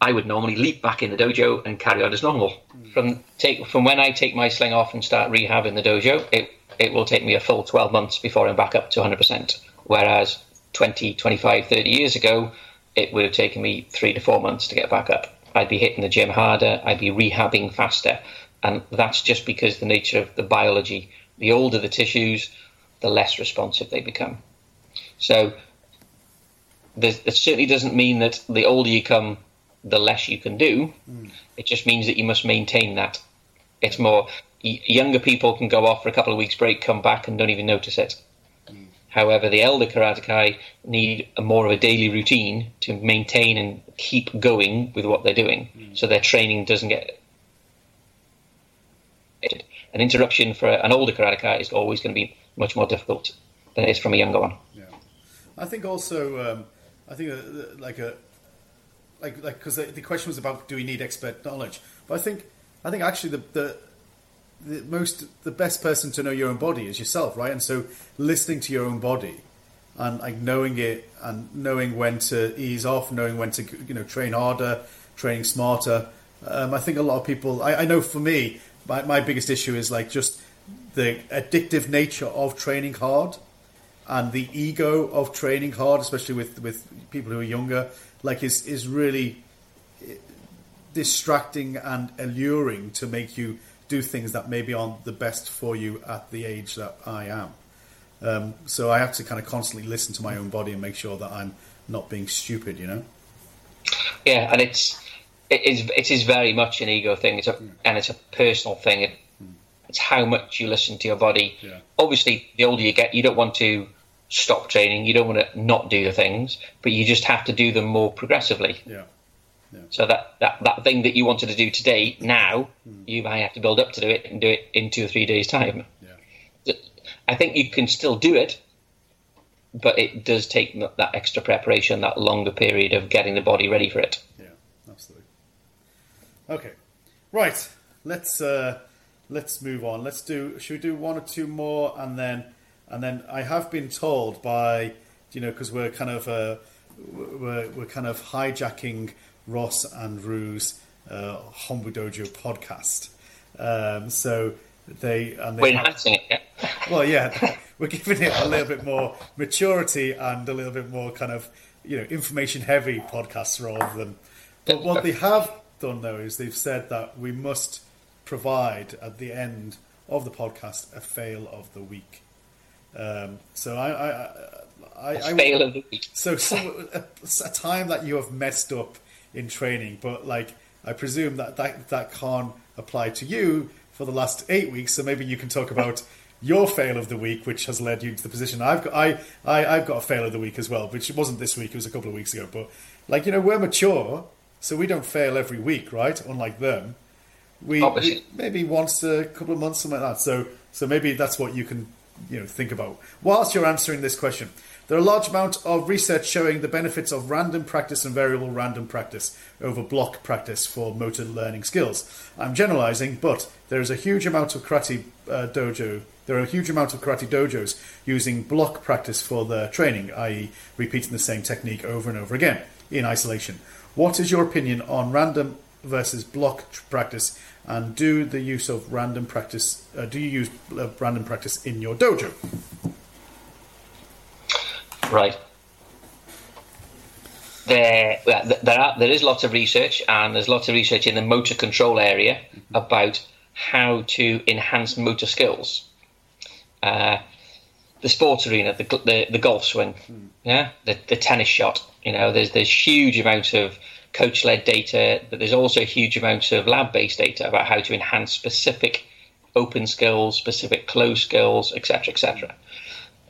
I would normally leap back in the dojo and carry on as normal. Mm. From take from when I take my sling off and start rehab in the dojo, it it will take me a full 12 months before I'm back up to 100%. Whereas 20, 25, 30 years ago, it would have taken me three to four months to get back up. I'd be hitting the gym harder, I'd be rehabbing faster. And that's just because the nature of the biology. The older the tissues, the less responsive they become. So it certainly doesn't mean that the older you come, the less you can do. Hmm. It just means that you must maintain that. It's more y- younger people can go off for a couple of weeks break, come back, and don't even notice it. However, the elder karatekai need a more of a daily routine to maintain and keep going with what they're doing, so their training doesn't get. An interruption for an older karatekai is always going to be much more difficult than it is from a younger one. Yeah, I think also, um, I think uh, like a like like because the, the question was about do we need expert knowledge, but I think I think actually the, the the most the best person to know your own body is yourself, right? And so listening to your own body and like knowing it and knowing when to ease off, knowing when to you know train harder, training smarter. Um, I think a lot of people. I, I know for me, my, my biggest issue is like just the addictive nature of training hard and the ego of training hard, especially with, with people who are younger, like is is really distracting and alluring to make you do things that maybe aren't the best for you at the age that I am. Um, so I have to kind of constantly listen to my own body and make sure that I'm not being stupid, you know. Yeah, and it's it is it is very much an ego thing. It's a and it's a personal thing. It, it's how much you listen to your body. Yeah. Obviously, the older you get, you don't want to stop training. You don't want to not do the things, but you just have to do them more progressively. Yeah, So that, that, that thing that you wanted to do today, now you might have to build up to do it and do it in two or three days' time. yeah, I think you can still do it, but it does take that extra preparation, that longer period of getting the body ready for it. yeah, absolutely. Okay, right. Let's uh, let's move on. Let's do. Should we do one or two more, and then and then I have been told by you know because we're kind of uh, we're we're kind of hijacking Ross and Rue's uh, Hombu Dojo podcast. Um, so they and they We're enhancing it. Yeah? well, yeah, we're giving it a little bit more maturity and a little bit more kind of you know information heavy podcasts rather than. But what they have done though is they've said that we must provide at the end of the podcast a fail of the week. Um, so I, I, I, I, I Fail of the week. so, so a, a time that you have messed up in training, but like I presume that, that that can't apply to you for the last eight weeks. So maybe you can talk about your fail of the week, which has led you to the position I've got. I, I I've got a fail of the week as well, which wasn't this week; it was a couple of weeks ago. But like you know, we're mature, so we don't fail every week, right? Unlike them, we, we maybe once a couple of months, something like that. So so maybe that's what you can you know think about whilst you're answering this question. There are a large amount of research showing the benefits of random practice and variable random practice over block practice for motor learning skills. I'm generalizing, but there is a huge amount of karate uh, dojo. There are a huge amount of karate dojos using block practice for their training, i.e., repeating the same technique over and over again in isolation. What is your opinion on random versus block practice, and do the use of random practice? Uh, do you use uh, random practice in your dojo? Right. There, there are there is lots of research, and there's lots of research in the motor control area about how to enhance motor skills. Uh, the sports arena, the, the the golf swing, yeah, the the tennis shot. You know, there's there's huge amounts of coach led data, but there's also huge amounts of lab based data about how to enhance specific open skills, specific closed skills, etc., etc.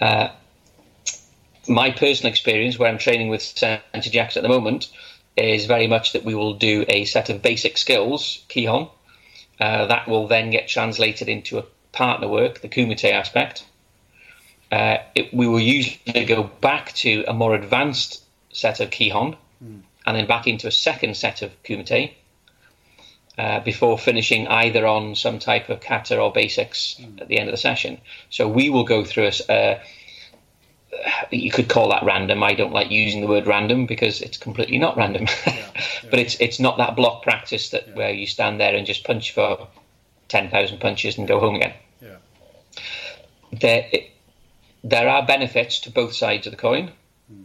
Uh, my personal experience, where I'm training with Santa Jacks at the moment, is very much that we will do a set of basic skills, Kihon. Uh, that will then get translated into a partner work, the Kumite aspect. Uh, it, we will usually go back to a more advanced set of Kihon and then back into a second set of Kumite uh, before finishing either on some type of kata or basics at the end of the session. So we will go through a, uh, you could call that random. I don't like using the word random because it's completely not random. but it's it's not that block practice that where you stand there and just punch for ten thousand punches and go home again. Yeah. There it, there are benefits to both sides of the coin, hmm.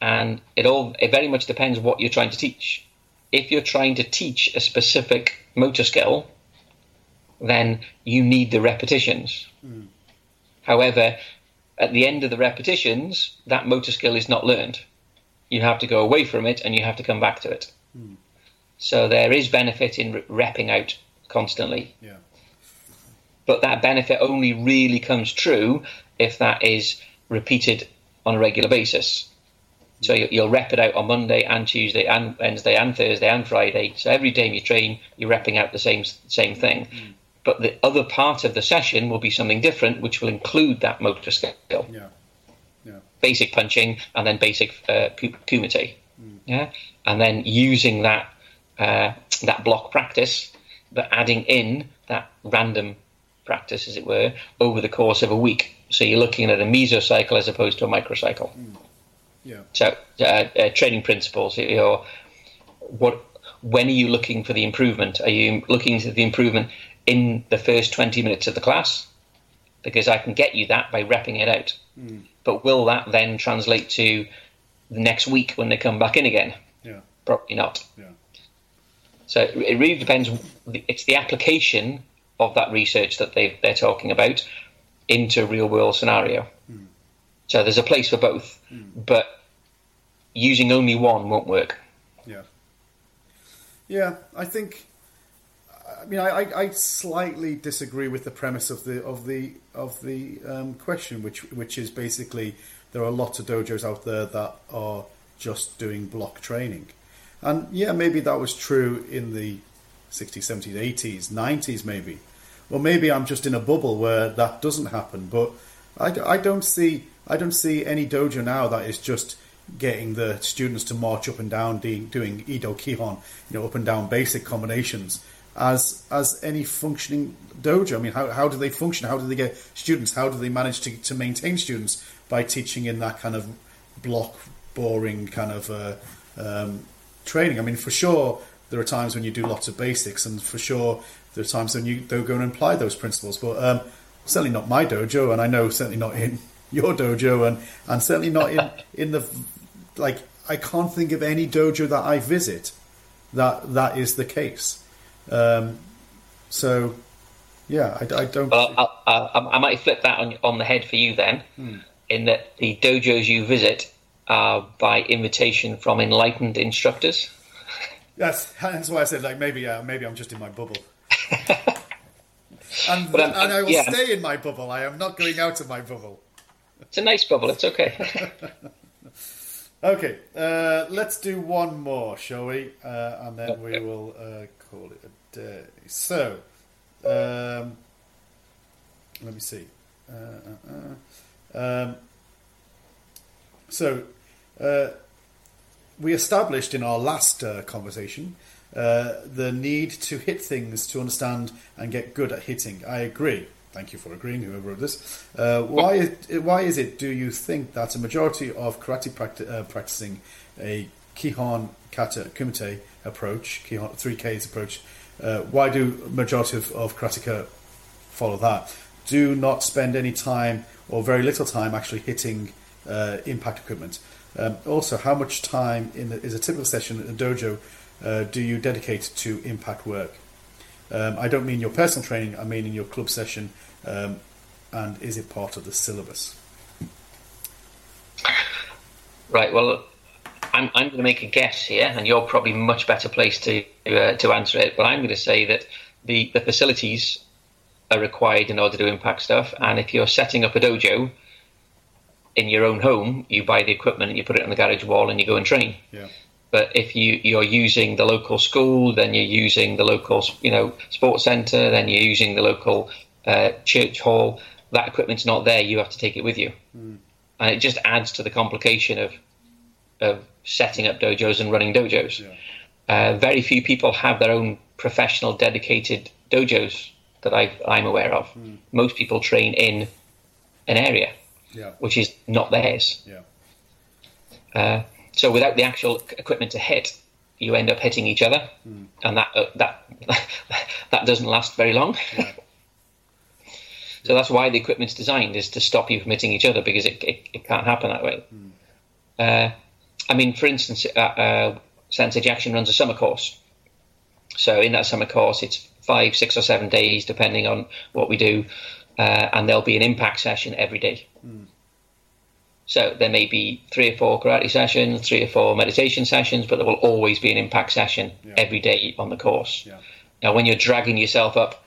and it all it very much depends what you're trying to teach. If you're trying to teach a specific motor skill, then you need the repetitions. Hmm. However, at the end of the repetitions, that motor skill is not learned. You have to go away from it and you have to come back to it. Hmm. So there is benefit in re- repping out constantly, Yeah. but that benefit only really comes true if that is repeated on a regular basis. So you- you'll rep it out on Monday and Tuesday and Wednesday and Thursday and Friday. So every time you train, you're repping out the same same thing. Hmm. But the other part of the session will be something different, which will include that motor skill Yeah. Yeah. basic punching and then basic uh, ku- kumite. Yeah, and then using that uh, that block practice, but adding in that random practice, as it were, over the course of a week. So you're looking at a mesocycle as opposed to a microcycle. Yeah. So uh, uh, training principles. You're, what? When are you looking for the improvement? Are you looking at the improvement in the first 20 minutes of the class? Because I can get you that by repping it out. Hmm. But will that then translate to the next week when they come back in again? Yeah. Probably not. Yeah. So it really depends. It's the application of that research that they they're talking about into a real world scenario. Hmm. So there's a place for both, hmm. but using only one won't work. Yeah. Yeah, I think. I mean, I, I, slightly disagree with the premise of the of the of the um, question, which which is basically there are lots of dojos out there that are just doing block training, and yeah, maybe that was true in the 60s, 70s, 80s, 90s, maybe, or maybe I'm just in a bubble where that doesn't happen. But I, I don't see I don't see any dojo now that is just getting the students to march up and down de- doing Ido Kihon, you know, up and down basic combinations as as any functioning dojo. I mean, how, how do they function? How do they get students? How do they manage to, to maintain students by teaching in that kind of block, boring kind of uh, um, training? I mean, for sure, there are times when you do lots of basics, and for sure, there are times when you don't go and apply those principles. But um, certainly not my dojo, and I know certainly not in your dojo, and, and certainly not in, in the like. I can't think of any dojo that I visit that that is the case. Um, so, yeah, I, I don't. Well, I, I, I, might flip that on on the head for you then, hmm. in that the dojos you visit are by invitation from enlightened instructors. Yes, that's why I said like maybe uh, maybe I'm just in my bubble. and, but, um, and I will yeah. stay in my bubble. I am not going out of my bubble. It's a nice bubble. It's okay. okay, uh, let's do one more, shall we? Uh, and then okay. we will uh, call it a day. So, um, let me see. Uh, uh, uh. um, so, we established in our last conversation the need to hit things to understand and get good at hitting. I agree. Thank you for agreeing, whoever wrote this. Uh, why, why is it, do you think, that a majority of karate practi- uh, practicing a Kihon Kata Kumite approach, Kihon 3K's approach, uh, why do majority of, of karateka follow that? Do not spend any time or very little time actually hitting uh, impact equipment. Um, also, how much time in the, is a typical session in a dojo uh, do you dedicate to impact work? Um, I don't mean your personal training, I mean in your club session, um, and is it part of the syllabus? Right, well, I'm, I'm going to make a guess here, and you're probably much better placed to uh, to answer it. But I'm going to say that the, the facilities are required in order to impact stuff, and if you're setting up a dojo in your own home, you buy the equipment and you put it on the garage wall and you go and train. Yeah. But if you you're using the local school, then you're using the local you know sports centre, then you're using the local uh, church hall. That equipment's not there. You have to take it with you, mm. and it just adds to the complication of of setting up dojos and running dojos. Yeah. Uh, very few people have their own professional, dedicated dojos that i am aware of. Mm. Most people train in an area, yeah. which is not theirs. Yeah. Uh, so without the actual equipment to hit, you end up hitting each other, mm. and that uh, that that doesn't last very long. Yeah. so that's why the equipment's designed is to stop you from hitting each other because it it, it can't happen that way. Mm. I mean, for instance, uh, uh, Sensei Jackson runs a summer course. So in that summer course, it's five, six, or seven days, depending on what we do, uh, and there'll be an impact session every day. Mm. So there may be three or four karate sessions, three or four meditation sessions, but there will always be an impact session yeah. every day on the course. Yeah. Now, when you're dragging yourself up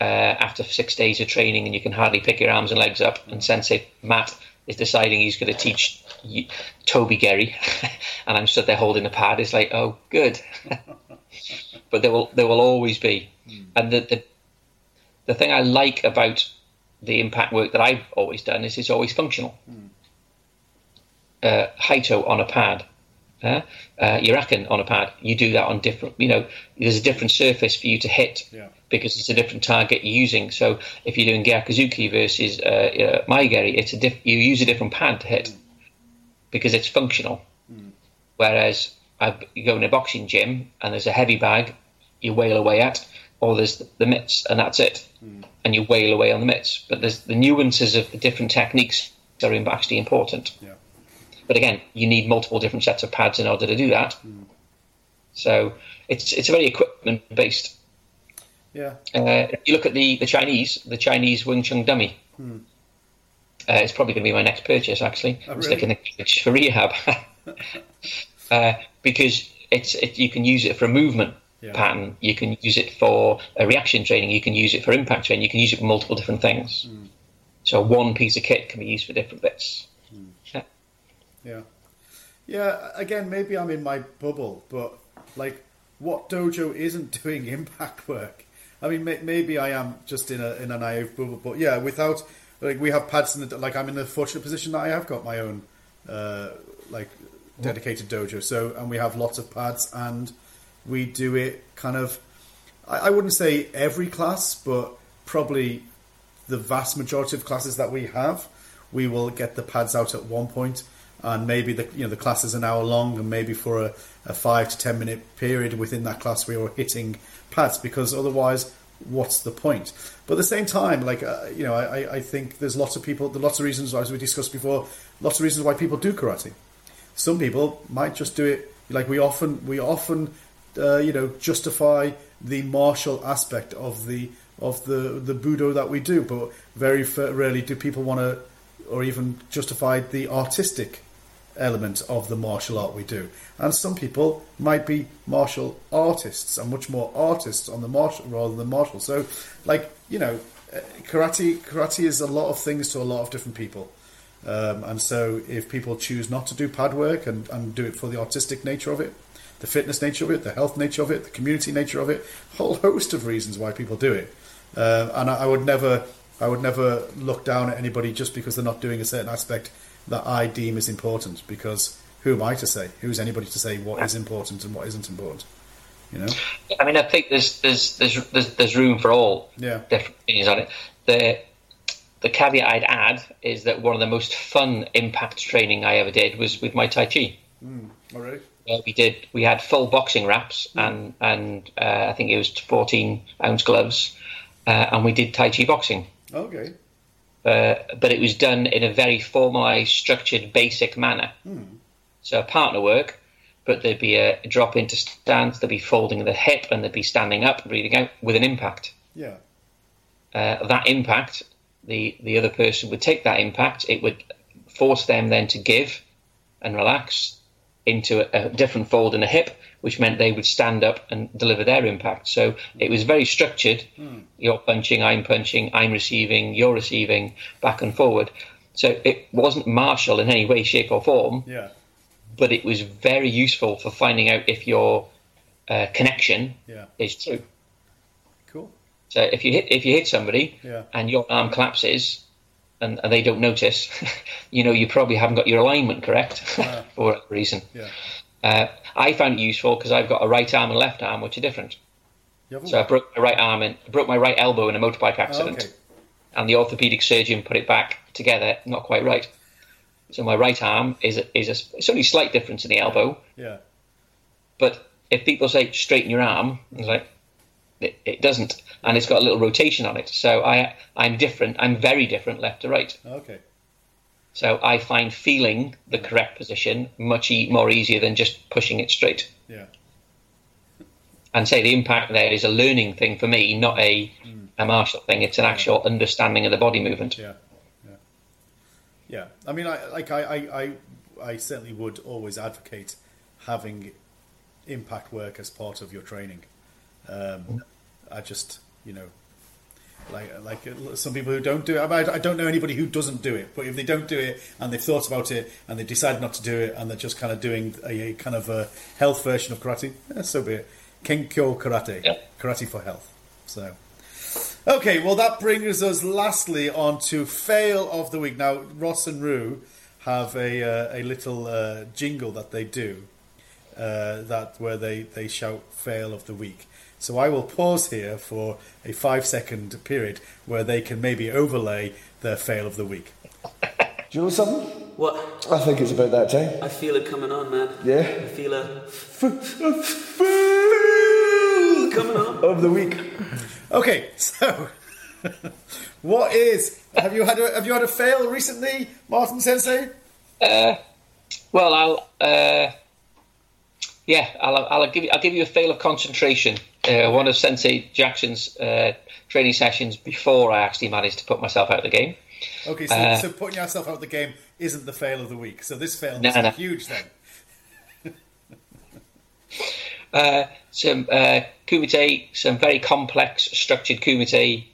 uh, after six days of training and you can hardly pick your arms and legs up, and Sensei Matt is deciding he's going to teach Tobi Geri, and I'm stood there holding the pad, it's like, oh, good. but there will there will always be, mm. and the, the the thing I like about the impact work that I've always done is it's always functional. Mm uh, Haito on a pad, uh, uh, Uraken on a pad, you do that on different, you know, there's a different surface for you to hit yeah. because it's a different target you're using. So if you're doing Gyakuzuki versus uh, uh, Mae Geri, it's a diff- you use a different pad to hit mm. Because it's functional. Mm. Whereas I, you go in a boxing gym and there's a heavy bag, you wail away at, or there's the mitts and that's it, mm. and you wail away on the mitts. But there's the nuances of the different techniques are actually important. Yeah. But again, you need multiple different sets of pads in order to do that. Mm. So it's it's very equipment based. Yeah. Uh, you look at the, the Chinese, the Chinese Wing Chun dummy. Hmm. Uh, it's probably going to be my next purchase. Actually, oh, really? sticking the for rehab uh, because it's it, you can use it for a movement yeah. pattern. You can use it for a reaction training. You can use it for impact training. You can use it for multiple different things. Hmm. So one piece of kit can be used for different bits. Yeah. Yeah, again, maybe I'm in my bubble, but like, what dojo isn't doing impact work? I mean, may, maybe I am just in a in a naive bubble, but yeah, without like we have pads in the like I'm in the fortunate position that I have got my own uh, like dedicated dojo, so and we have lots of pads and we do it kind of. I, I wouldn't say every class, but probably the vast majority of classes that we have, we will get the pads out at one point, and maybe the you know the class is an hour long, and maybe for a, a five to ten minute period within that class, we are hitting pads because otherwise, what's the point? But at the same time, like uh, you know, I, I think there's lots of people, there's lots of reasons as we discussed before, lots of reasons why people do karate. Some people might just do it like we often we often uh, you know justify the martial aspect of the of the the budo that we do, but very rarely do people want to or even justify the artistic element of the martial art we do. And some people might be martial artists and much more artists on the martial rather than martial. So, like you know, uh, karate karate is a lot of things to a lot of different people. Um, and so, if people choose not to do pad work and, and do it for the artistic nature of it, the fitness nature of it, the health nature of it, the community nature of it, a whole host of reasons why people do it. Uh, and I, I, would never, I would never look down at anybody just because they're not doing a certain aspect that I deem is important. Because who am I to say? Who's anybody to say what is important and what isn't important? You know. I mean, I think there's there's there's there's, there's room for all yeah. different opinions on it. The the caveat I'd add is that one of the most fun impact training I ever did was with my Tai Chi. Mm, all right. Uh, we did. We had full boxing wraps mm. and and uh, I think it was 14 ounce gloves, uh, and we did Tai Chi boxing. Okay. Uh, but it was done in a very formalised, structured, basic manner. Mm. So partner work, but there'd be a drop into stance, there'd be folding the hip, and there'd be standing up, breathing out with an impact. Yeah. Uh, that impact the the other person would take that impact. It would force them then to give and relax into a, a different fold in the hip, which meant they would stand up and deliver their impact. So it was very structured. Mm. You're punching, I'm punching, I'm receiving, you're receiving, back and forward. So it wasn't martial in any way, shape, or form. Yeah. But it was very useful for finding out if your uh, connection yeah. is true. Cool. So if you hit if you hit somebody yeah. and your arm collapses and, and, they don't notice, you know you probably haven't got your alignment correct for whatever reason. Yeah. Uh, I found it useful because I've got a right arm and left arm which are different. So I broke my right arm and broke my right elbow in a motorbike accident, oh, okay. and the orthopedic surgeon put it back together not quite right. So my right arm is a, is a, it's only a slight difference in the elbow. Yeah. But if people say straighten your arm, it's like it, it, doesn't, and it's got a little rotation on it. So I I'm different. I'm very different left to right. Okay. So I find feeling the correct position much e- more easier than just pushing it straight. Yeah. And say the impact there is a learning thing for me, not a mm. a martial thing. It's an actual understanding of the body movement. Yeah. Yeah. Yeah. I mean, I like I, I I I certainly would always advocate having impact work as part of your training. Um, I just, you know, like like some people who don't do it. I, don't know anybody who doesn't do it. But if they don't do it and they've thought about it and they decide not to do it and they're just kind of doing a, kind of a health version of karate, eh, so be it. Kenko karate, yeah. karate for health. So. Okay, well, that brings us lastly on to fail of the week. Now, Ross and Rue have a uh, a little uh, jingle that they do uh, that where they, they shout fail of the week. So I will pause here for a five second period where they can maybe overlay their fail of the week. Do you know something? What? I think it's about that time. I feel it coming on, man. Yeah? I feel a coming on. Of the week. Okay, so what is have you had a, have you had a fail recently, Martin Sensei? Uh, well, I'll uh, yeah, I'll, I'll give you I'll give you a fail of concentration. Uh, one of Sensei Jackson's uh, training sessions before I actually managed to put myself out of the game. Okay, so, uh, so putting yourself out of the game isn't the fail of the week. So this fail no, is no. huge then. uh, some uh, kumite, some very complex structured kumite,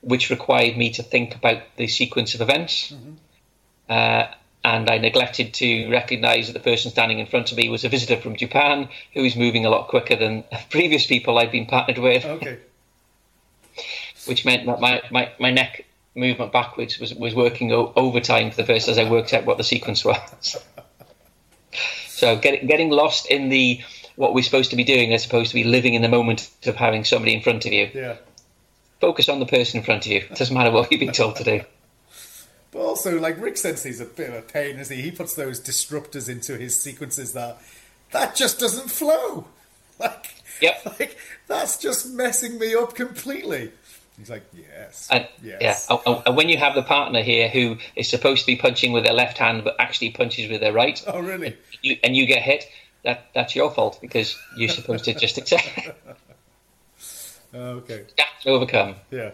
which required me to think about the sequence of events. Mm-hmm. And I neglected to recognise that the person standing in front of me was a visitor from Japan who was moving a lot quicker than previous people I'd been partnered with. Okay. Which meant that my, my, my neck movement backwards was, was working o- overtime for the first as I worked out what the sequence was. so getting getting lost in the what we're supposed to be doing as opposed to be living in the moment of having somebody in front of you. Yeah. Focus on the person in front of you. It doesn't matter what you've been told to do. But also, like Rick Sensei's a bit of a pain, isn't he? He puts those disruptors into his sequences that that just doesn't flow. Like, Yep. like that's just messing me up completely. He's like, yes, And yes, yeah, and- and- and when you have the partner here who is supposed to be punching with their left hand but actually punches with their right, Oh, really? you, and you get hit, that that's your fault because you're supposed to just accept, Oh, okay. and overcome. Yeah.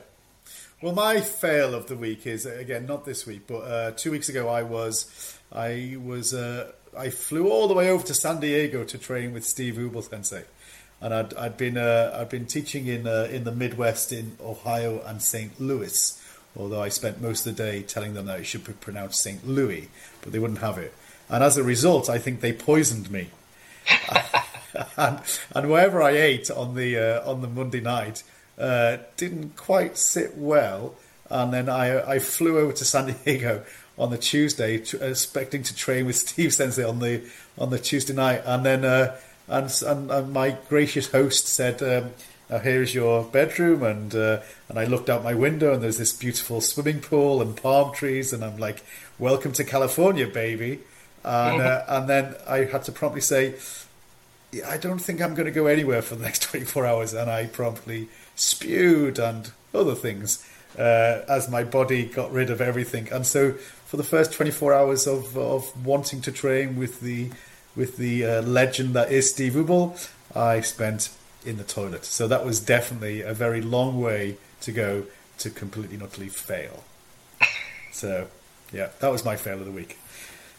Well, my fail of the week is again not this week, but uh, two weeks ago I was I was uh, I flew all the way over to San Diego to train with Steve Ubl Sensei, and I'd, I'd been uh, I'd been teaching in uh, in the Midwest in Ohio and St. Louis. Although I spent most of the day telling them that it should be pronounced St. Louis, but they wouldn't have it, and as a result, I think they poisoned me and and wherever I ate on the uh, on the Monday night uh, didn't quite sit well. And then I I flew over to San Diego on the Tuesday, tr- expecting to train with Steve Sensei on the on the Tuesday night, and then uh, and, and and my gracious host said. Um, now here's your bedroom, and uh, and I looked out my window, and there's this beautiful swimming pool and palm trees, and I'm like, "Welcome to California, baby." And uh, and then I had to promptly say, I don't think I'm going to go anywhere for the next 24 hours. And I promptly spewed and other things uh, as my body got rid of everything. And so for the first 24 hours of, of wanting to train with the with the uh, legend that is Steve Ubl, I spent in the toilet. So that was definitely a very long way to go to completely and utterly fail. So yeah, that was my fail of the week.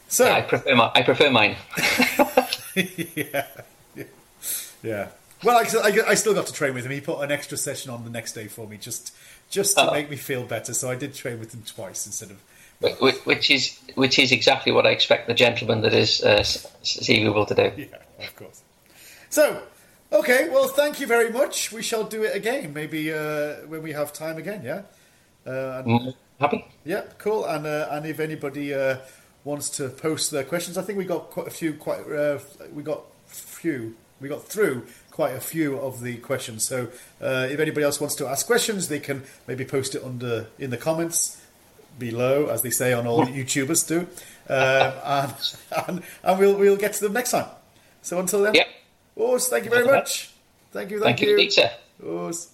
So I prefer my, I prefer mine. yeah, yeah, yeah. Well, I, I, I still got to train with him. He put an extra session on the next day for me, just just to Oh. make me feel better. So I did train with him twice instead of. Wh- wh- which is which is exactly what I expect the gentleman that is uh, to do. Yeah, of course. So, okay. Well, thank you very much. We shall do it again, maybe uh, when we have time again. Yeah. Uh, and, Mm, Happy? Yeah, cool. And uh, and if anybody uh, wants to post their questions, I think we got quite a few. Quite uh, we got few. We got through quite a few of the questions. So uh, if anybody else wants to ask questions, they can maybe post it under in the comments below, as they say on all YouTubers do. Um, and, and and we'll we'll get to them next time. So until then, Yep. Urs, thank you very much. Thank you. Thank, Thank you, indeed, sir. Urs.